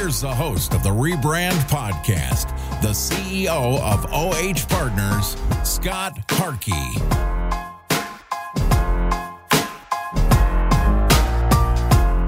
Here's the host of the Rebrand Podcast, the CEO of OH Partners, Scott Harkey.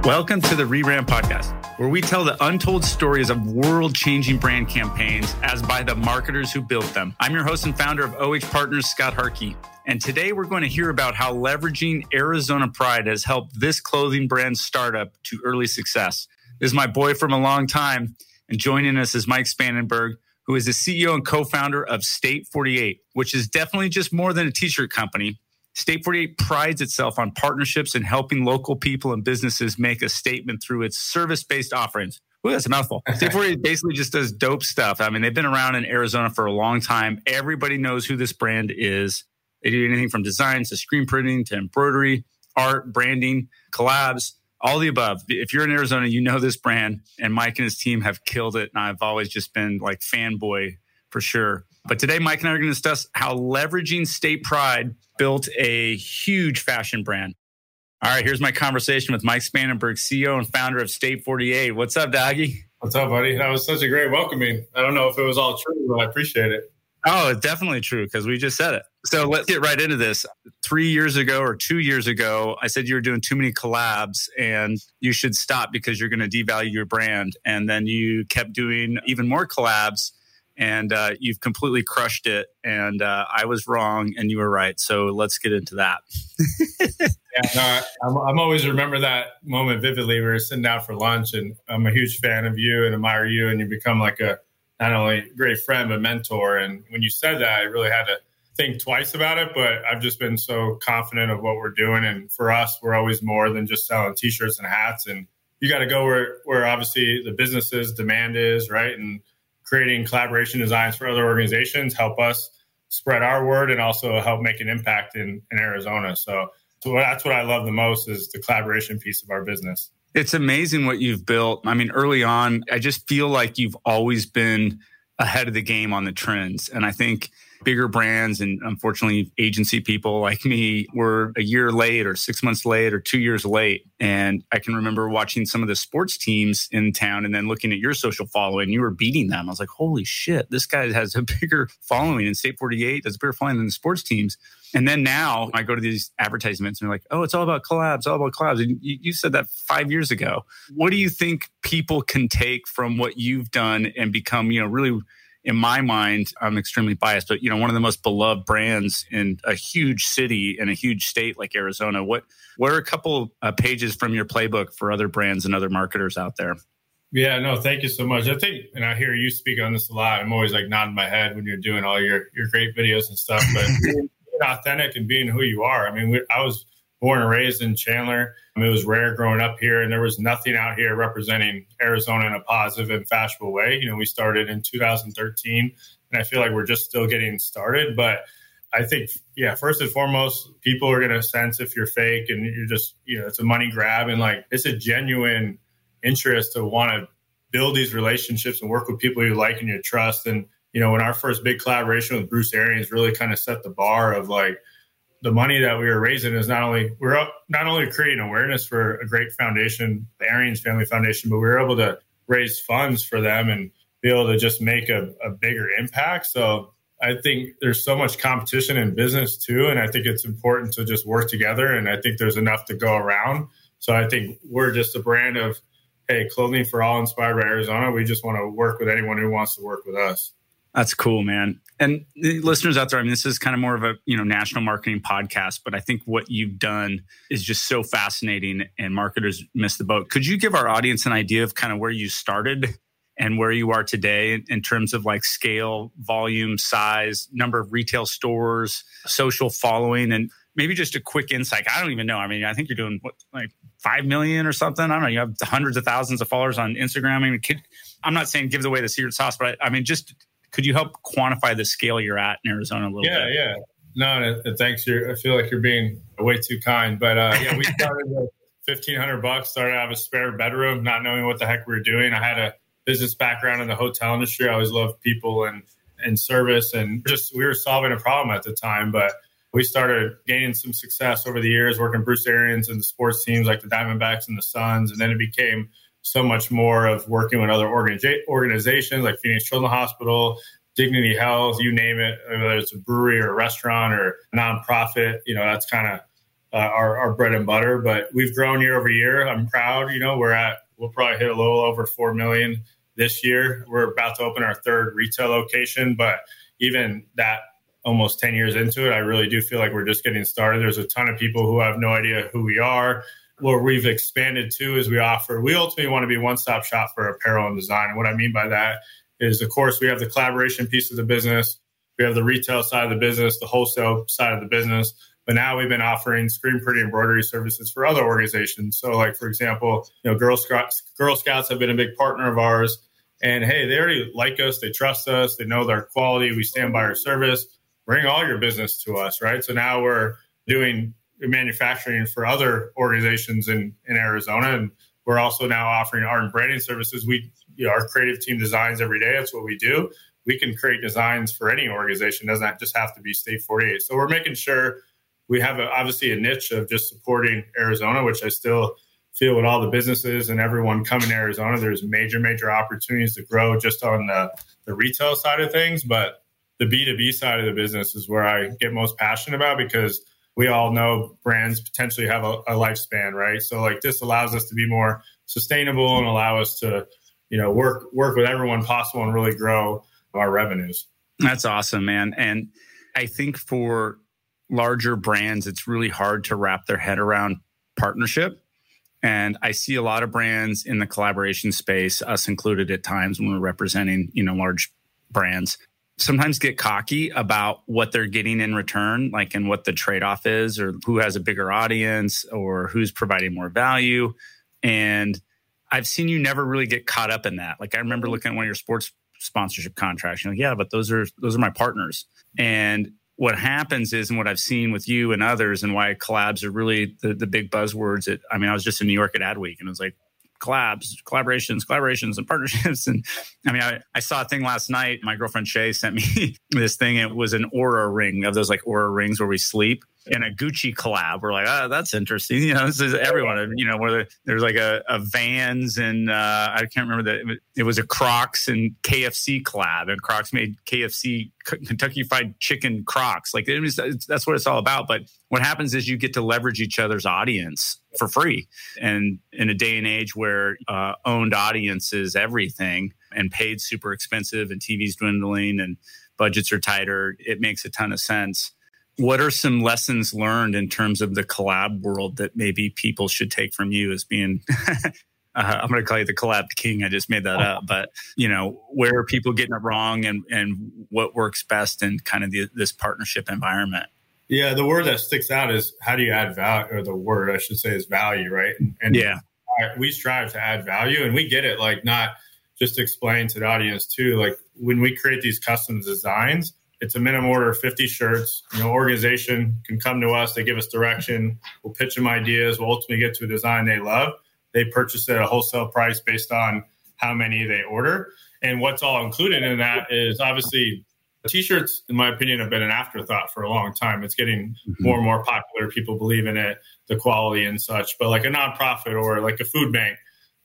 Welcome to the Rebrand Podcast, where we tell the untold stories of world changing brand campaigns as by the marketers who built them. I'm your host and founder of OH Partners, Scott Harkey. And today we're going to hear about how leveraging Arizona Pride has helped this clothing brand startup to early success. This is my boy from a long time. And joining us is Mike Spangenberg, who is the CEO and co founder of State 48, which is definitely just more than a t shirt company. State 48 prides itself on partnerships and helping local people and businesses make a statement through its service based offerings. Ooh, that's a mouthful. State 48 basically just does dope stuff. I mean, they've been around in Arizona for a long time. Everybody knows who this brand is. They do anything from designs to screen printing to embroidery, art, branding, collabs all the above. If you're in Arizona, you know this brand, and Mike and his team have killed it. And I've always just been like fanboy for sure. But today, Mike and I are going to discuss how leveraging state pride built a huge fashion brand. All right, here's my conversation with Mike Spangenberg, CEO and founder of State 48. What's up, Doggy? What's up, buddy? That was such a great welcoming. I don't know if it was all true, but I appreciate it. Oh, it's definitely true because we just said it. So let's get right into this. Three years ago or two years ago, I said you were doing too many collabs and you should stop because you're going to devalue your brand. And then you kept doing even more collabs and uh, you've completely crushed it. And uh, I was wrong and you were right. So let's get into that. yeah, no, I'm, I'm, always remember that moment vividly. We were sitting down for lunch and I'm a huge fan of you and admire you. And you become like a not only great friend, but mentor. And when you said that, I really had to think twice about it, but I've just been so confident of what we're doing. And for us, we're always more than just selling t-shirts and hats. And you got to go where, where obviously the businesses demand is, right? And creating collaboration designs for other organizations help us spread our word and also help make an impact in, in Arizona. So, so that's what I love the most is the collaboration piece of our business. It's amazing what you've built. I mean, early on, I just feel like you've always been ahead of the game on the trends. And I think bigger brands and unfortunately agency people like me were a year late or six months late or two years late. And I can remember watching some of the sports teams in town and then looking at your social following, you were beating them. I was like, holy shit, this guy has a bigger following in State 48, that's a bigger following than the sports teams. And then now I go to these advertisements and they're like, oh, it's all about collabs, all about collabs. And you, you said that five years ago. What do you think people can take from what you've done and become, you know, really in my mind, I'm extremely biased, but you know, one of the most beloved brands in a huge city in a huge state like Arizona. What what are a couple uh, pages from your playbook for other brands and other marketers out there? Yeah, no, thank you so much. I think, and I hear you speak on this a lot. I'm always like nodding my head when you're doing all your your great videos and stuff. But being authentic and being who you are. I mean, we, I was born and raised in Chandler. I mean, it was rare growing up here, and there was nothing out here representing Arizona in a positive and fashionable way. You know, we started in 2013, and I feel like we're just still getting started. But I think, yeah, first and foremost, people are going to sense if you're fake and you're just, you know, it's a money grab, and like it's a genuine interest to want to build these relationships and work with people you like and you trust. And you know, when our first big collaboration with Bruce Arians really kind of set the bar of like the money that we were raising is not only we're not only creating awareness for a great foundation, the Arians Family Foundation, but we were able to raise funds for them and be able to just make a, a bigger impact. So I think there's so much competition in business too, and I think it's important to just work together. And I think there's enough to go around. So I think we're just a brand of hey, clothing for all inspired by Arizona. We just want to work with anyone who wants to work with us. That's cool, man. And eh, listeners out there, I mean, this is kind of more of a you know national marketing podcast, but I think what you've done is just so fascinating, and marketers miss the boat. Could you give our audience an idea of kind of where you started and where you are today in terms of like scale, volume, size, number of retail stores, social following, and maybe just a quick insight. I don't even know. I mean, I think you're doing what, like five million or something. I don't know. You have hundreds of thousands of followers on Instagram. I mean, kid, I'm not saying give away the secret sauce, but I, I, mean, just could you help quantify the scale you're at in Arizona a little yeah, bit? Yeah, yeah. No, thanks. You're, I feel like you're being way too kind, but uh, yeah, we started with 1500 bucks. Started out of a spare bedroom, not knowing what the heck we were doing. I had a business background in the hotel industry. I always loved people and and service, and just we were solving a problem at the time, but we started gaining some success over the years, working Bruce Arians and the sports teams like the Diamondbacks and the Suns. And then it became so much more of working with other organiza- organizations like Phoenix Children's Hospital, Dignity Health, you name it, whether it's a brewery or a restaurant or a nonprofit, you know, that's kind of uh, our, our bread and butter. But we've grown year over year. I'm proud, you know, we're at, we'll probably hit a little over 4 million this year. We're about to open our third retail location, but even that almost 10 years into it, I really do feel like we're just getting started. There's a ton of people who have no idea who we are. What we've expanded to is we offer, we ultimately want to be one stop shop for apparel and design. And what I mean by that is, of course, we have the collaboration piece of the business, we have the retail side of the business, the wholesale side of the business. But now we've been offering screen printing embroidery services for other organizations. So, like for example, you know, Girl Scouts, Girl Scouts have been a big partner of ours. And hey, they already like us, they trust us, they know their quality, we stand by our service bring all your business to us, right? So now we're doing manufacturing for other organizations in, in Arizona. And we're also now offering art and branding services. We, you know, our creative team designs every day. That's what we do. We can create designs for any organization. It doesn't just have to be State 48. So we're making sure we have a, obviously a niche of just supporting Arizona, which I still feel with all the businesses and everyone coming to Arizona, there's major, major opportunities to grow just on the, the retail side of things. But the B2B side of the business is where I get most passionate about because we all know brands potentially have a, a, lifespan, right? So like this allows us to be more sustainable and allow us to, you know, work work with everyone possible and really grow our revenues. That's awesome, man. And I think for larger brands, it's really hard to wrap their head around partnership. And I see a lot of brands in the collaboration space, us included at times when we're representing, you know, large brands sometimes get cocky about what they're getting in return, like and what the trade off is, or who has a bigger audience, or who's providing more value. And I've seen you never really get caught up in that. Like I remember mm-hmm. looking at one of your sports sponsorship contracts. You're like, yeah, but those are those are my partners. And what happens is, and what I've seen with you and others, and why collabs are really the, the big buzzwords. That I mean, I was just in New York at Adweek, and it was like, collabs, collaborations, collaborations, and partnerships. And I mean, I, I, saw a thing last night. My girlfriend Shay sent me this thing. It was an Oura ring of those like Oura rings where we sleep in a Gucci collab. We're like, oh, that's interesting. You know, this is everyone. You know, where there's like a, a Vans and uh, I can't remember that it was a Crocs and KFC collab, and Crocs made KFC Kentucky Fried Chicken Crocs. Like it was, that's what it's all about. But what happens is you get to leverage each other's audience for free, and in a day and age where uh, owned audience is everything and paid super expensive, and TV's dwindling and budgets are tighter, it makes a ton of sense what are some lessons learned in terms of the collab world that maybe people should take from you as being uh, I'm going to call you the collab king. I just made that up, but you know, where are people getting it wrong and, and what works best in kind of the, this partnership environment? Yeah. The word that sticks out is how do you add value or the word I should say is value. Right. And, and yeah, we strive to add value and we get it. Like not just explain to the audience too, like when we create these custom designs, it's a minimum order of 50 shirts. You know, organization can come to us. They give us direction. We'll pitch them ideas. We'll ultimately get to a design they love. They purchase it at a wholesale price based on how many they order. And what's all included in that is obviously t-shirts, in my opinion, have been an afterthought for a long time. It's getting mm-hmm. more and more popular. People believe in it, the quality and such. But like a nonprofit or like a food bank,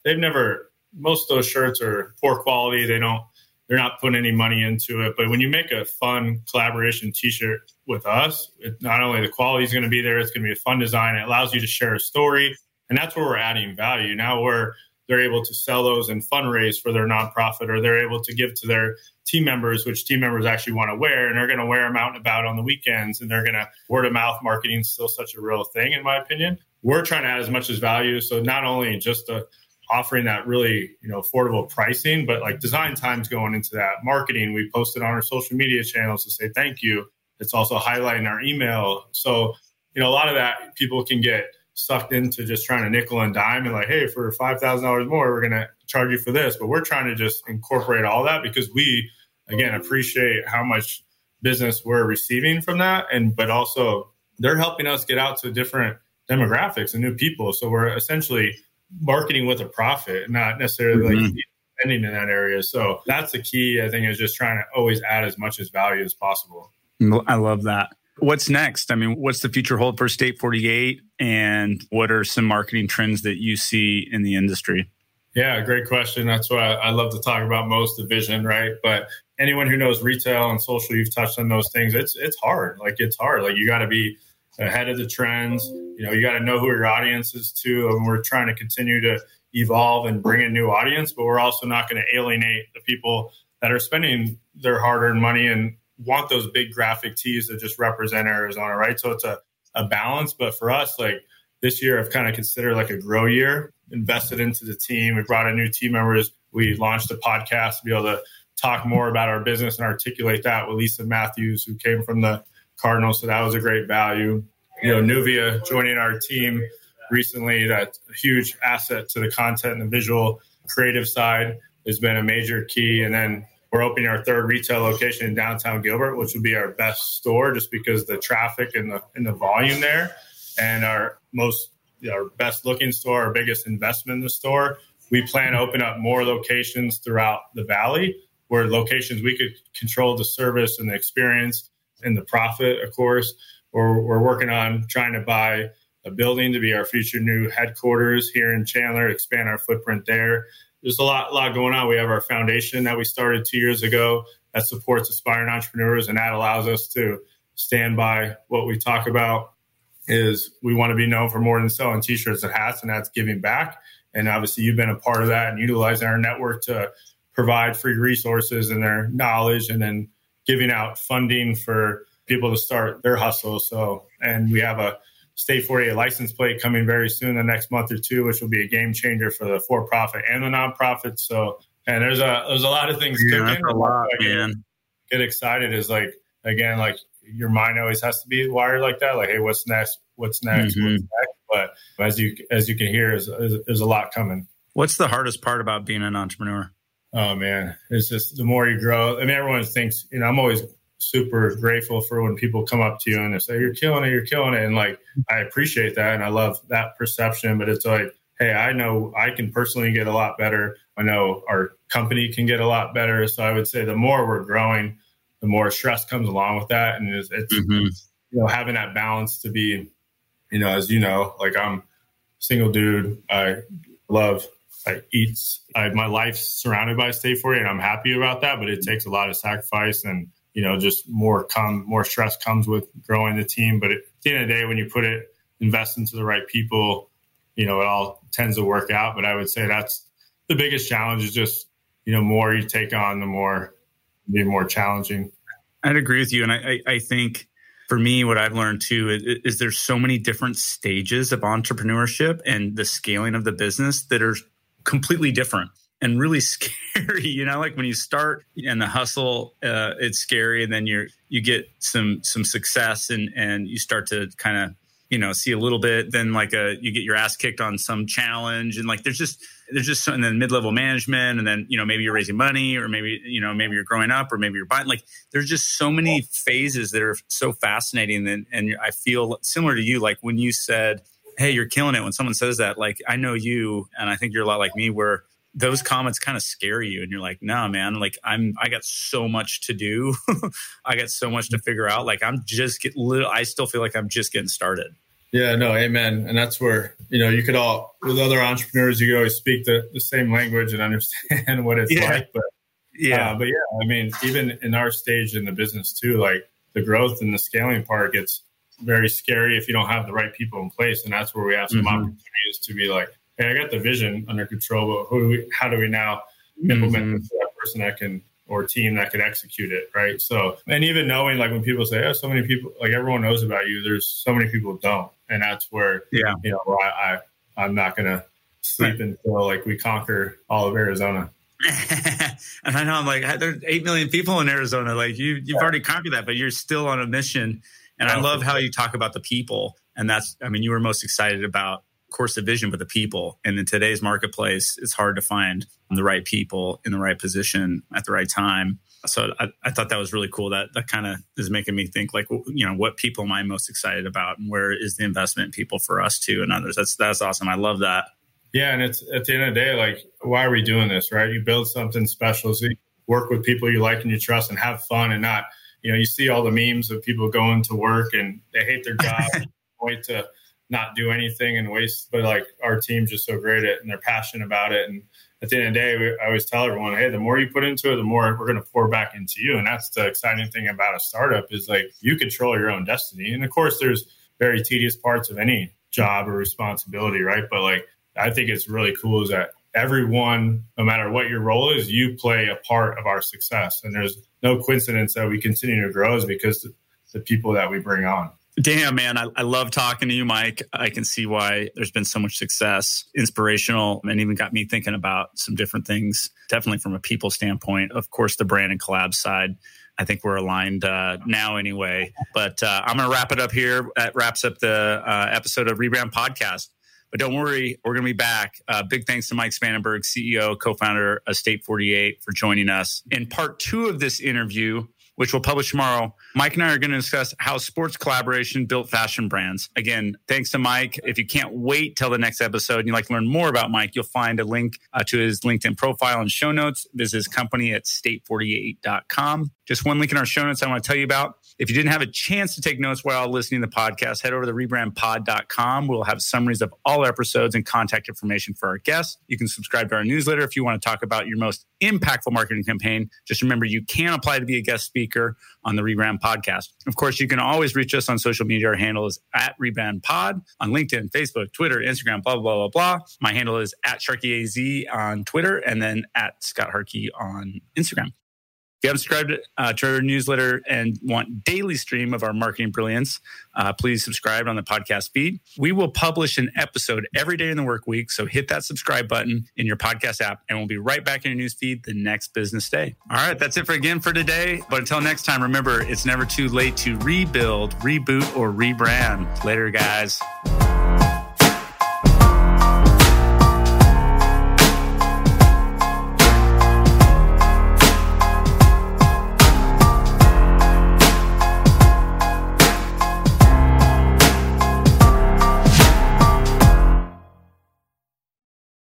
they've never. Most of those shirts are poor quality. They don't they're not putting any money into it. But when you make a fun collaboration T-shirt with us, it, not only the quality is going to be there, it's going to be a fun design. It allows you to share a story, and that's where we're adding value. Now we're they're able to sell those and fundraise for their nonprofit, or they're able to give to their team members, which team members actually want to wear, and they're going to wear them out and about on the weekends, and they're going to word of mouth marketing is still such a real thing, in my opinion. We're trying to add as much as value. So not only just a, offering that really you know affordable pricing, but like design times going into that marketing. We posted on our social media channels to say thank you. It's also highlighting our email. So you know a lot of that people can get sucked into just trying to nickel and dime and like, hey, for five thousand dollars more, we're gonna charge you for this. But we're trying to just incorporate all that because we again appreciate how much business we're receiving from that and but also they're helping us get out to different demographics and new people so we're essentially marketing with a profit not necessarily mm-hmm. like spending in that area so that's the key i think is just trying to always add as much as value as possible i love that what's next i mean what's the future hold for state 48 and what are some marketing trends that you see in the industry yeah, great question. That's what I, I, love to talk about most, the vision, right? But anyone who knows retail and social, you've touched on those things. It's it's hard. Like it's hard. Like you got to be ahead of the trends. You know, you got to know who your audience is too. And we're trying to continue to evolve and bring in new audience, but we're also not going to alienate the people that are spending their hard-earned money and want those big graphic tees that just represent Arizona, right? So it's a, a balance. But for us, like this year, I've kind of considered like a grow year, invested into the team. We brought in new team members. We launched a podcast to be able to talk more about our business and articulate that with Lisa Matthews, who came from the Cardinals. So that was a great value. You know, Nuvia joining our team recently, that's a huge asset to the content and the visual creative side has been a major key. And then we're opening our third retail location in downtown Gilbert, which will be our best store just because the traffic and the and the volume there. And our most our best looking store, our biggest investment in the store. We plan to open up more locations throughout the valley where locations we could control the service and the experience and the profit, of course. We're, we're working on trying to buy a building to be our future new headquarters here in Chandler, expand our footprint there. There's a lot, lot going on. We have our foundation that we started two years ago that supports aspiring entrepreneurs, and that allows us to stand by what we talk about. Is we want to be known for more than selling T-shirts and hats, and that's giving back. And obviously, you've been a part of that and utilizing our network to provide free resources and their knowledge and then giving out funding for people to start their hustle. So, and we have a state 48 license plate coming very soon, the next month or two, which will be a game changer for the for profit and the nonprofit. So, and there's a there's a lot of things yeah, cooking. a lot, man. Get excited is like again, like your mind always has to be wired like that. Like, hey, what's next? What's next? Mm-hmm. What's next? But as you as you can hear, is there's a lot coming. What's the hardest part about being an entrepreneur? Oh man, it's just the more you grow. I mean, everyone thinks you know. I'm always super grateful for when people come up to you and they say you're killing it, you're killing it, and like I appreciate that and I love that perception. But it's like, hey, I know I can personally get a lot better. I know our company can get a lot better. So I would say the more we're growing, the more stress comes along with that, and it's, it's mm-hmm. you know having that balance to be, you know, as you know, like I'm single dude. I love I eat. I, my life's surrounded by State 48, and I'm happy about that. But it takes a lot of sacrifice, and you know, just more come more stress comes with growing the team. But at the end of the day, when you put it, invest into the right people, you know, it all tends to work out. But I would say that's the biggest challenge is just you know, more you take on, the more be more challenging. I'd agree with you, and I, I, I think for me, what I've learned too is, is, there's so many different stages of entrepreneurship and the scaling of the business that are completely different and really scary you know like when you start and the hustle uh, it's scary and then you're you get some some success and and you start to kind of you know see a little bit then like a you get your ass kicked on some challenge and like there's just there's just and then mid-level management and then you know maybe you're raising money or maybe you know maybe you're growing up or maybe you're buying like there's just so many phases that are so fascinating and, and i feel similar to you like when you said hey, you're killing it. When someone says that, like, I know you, and I think you're a lot like me, where those comments kind of scare you and you're like no nah, man like i'm i got so much to do. I got so much to figure out. Like i'm just get little i still feel like i'm just getting started. Yeah no amen. And that's where you know you could all with other entrepreneurs you could always speak the, the same language and understand what it's yeah. like but yeah. uh, but yeah i mean even in our stage in the business too like the growth and the scaling part gets very scary if you don't have the right people in place. And that's where we have some mm-hmm. opportunities to be like, hey, I got the vision under control, but who do we, how do we now implement mm-hmm. that person that can or team that can execute it, right? So, and even knowing like when people say, "Oh, so many people," like everyone knows about you. There's so many people don't, and that's where, yeah, you know, I, I I'm not gonna sleep right. until like we conquer all of Arizona. and I know I'm like, there's eight million people in Arizona. Like you, you've yeah. already conquered that, but you're still on a mission. And I love how you talk about the people. And that's, I mean, you were most excited about course of vision but the people. And in today's marketplace it's hard to find the right people in the right position at the right time. So i, I thought that was really cool. That that kind of is making me think like you know what people am i most excited about and where is the investment in people for us too and others? That's that's awesome. I love that. Yeah and it's at the end of the day like why are we doing this right? You build something special so you work with people you like and you trust and have fun and not you know you see all the memes of people going to work and they hate their job wait to not do anything and waste. But like our team's just so great at and they're passionate about it. And at the end of the day, we, I always tell everyone, hey, the more you put into it, the more we're going to pour back into you. And that's the exciting thing about a startup is like you control your own destiny. And of course, there's very tedious parts of any job or responsibility, right? But like I think it's really cool is that everyone, no matter what your role is, you play a part of our success. And there's no coincidence that we continue to grow is because the people that we bring on. Damn, man. I, I, love talking to you, Mike. I can see why there's been so much success, inspirational, and even got me thinking about some different things, definitely from a people standpoint. Of course, the brand and collab side. I think we're aligned uh, now anyway. But uh, I'm going to wrap it up here. That wraps up the uh, episode of Rebrand Podcast. But don't worry, we're going to be back. Uh, big thanks to Mike Spangenberg, CEO, co founder of State 48, for joining us. In part two of this interview, which we'll publish tomorrow, Mike and I are going to discuss how sports collaboration built fashion brands. Again, thanks to Mike. If you can't wait till the next episode and you'd like to learn more about Mike, you'll find a link uh, to his LinkedIn profile and show notes. Visit his company at state48.com. Just one link in our show notes I want to tell you about. If you didn't have a chance to take notes while listening to the podcast, head over to rebrandpod.com. We'll have summaries of all episodes and contact information for our guests. You can subscribe to our newsletter if you want to talk about your most impactful marketing campaign. Just remember, you can apply to be a guest speaker on the Rebrand podcast. Of course, you can always reach us on social media. Our handle is at Rebrand Pod on LinkedIn, Facebook, Twitter, Instagram, blah, blah, blah, blah. My handle is at SharkyAZ on Twitter and then at Scott Harkey on Instagram. If you haven't subscribed uh, to our newsletter and want daily stream of our marketing brilliance, uh, please subscribe on the podcast feed. We will publish an episode every day in the work week. So hit that subscribe button in your podcast app and we'll be right back in your news feed the next business day. All right, that's it for again for today. But until next time, remember, it's never too late to rebuild, reboot, or rebrand. Later, guys.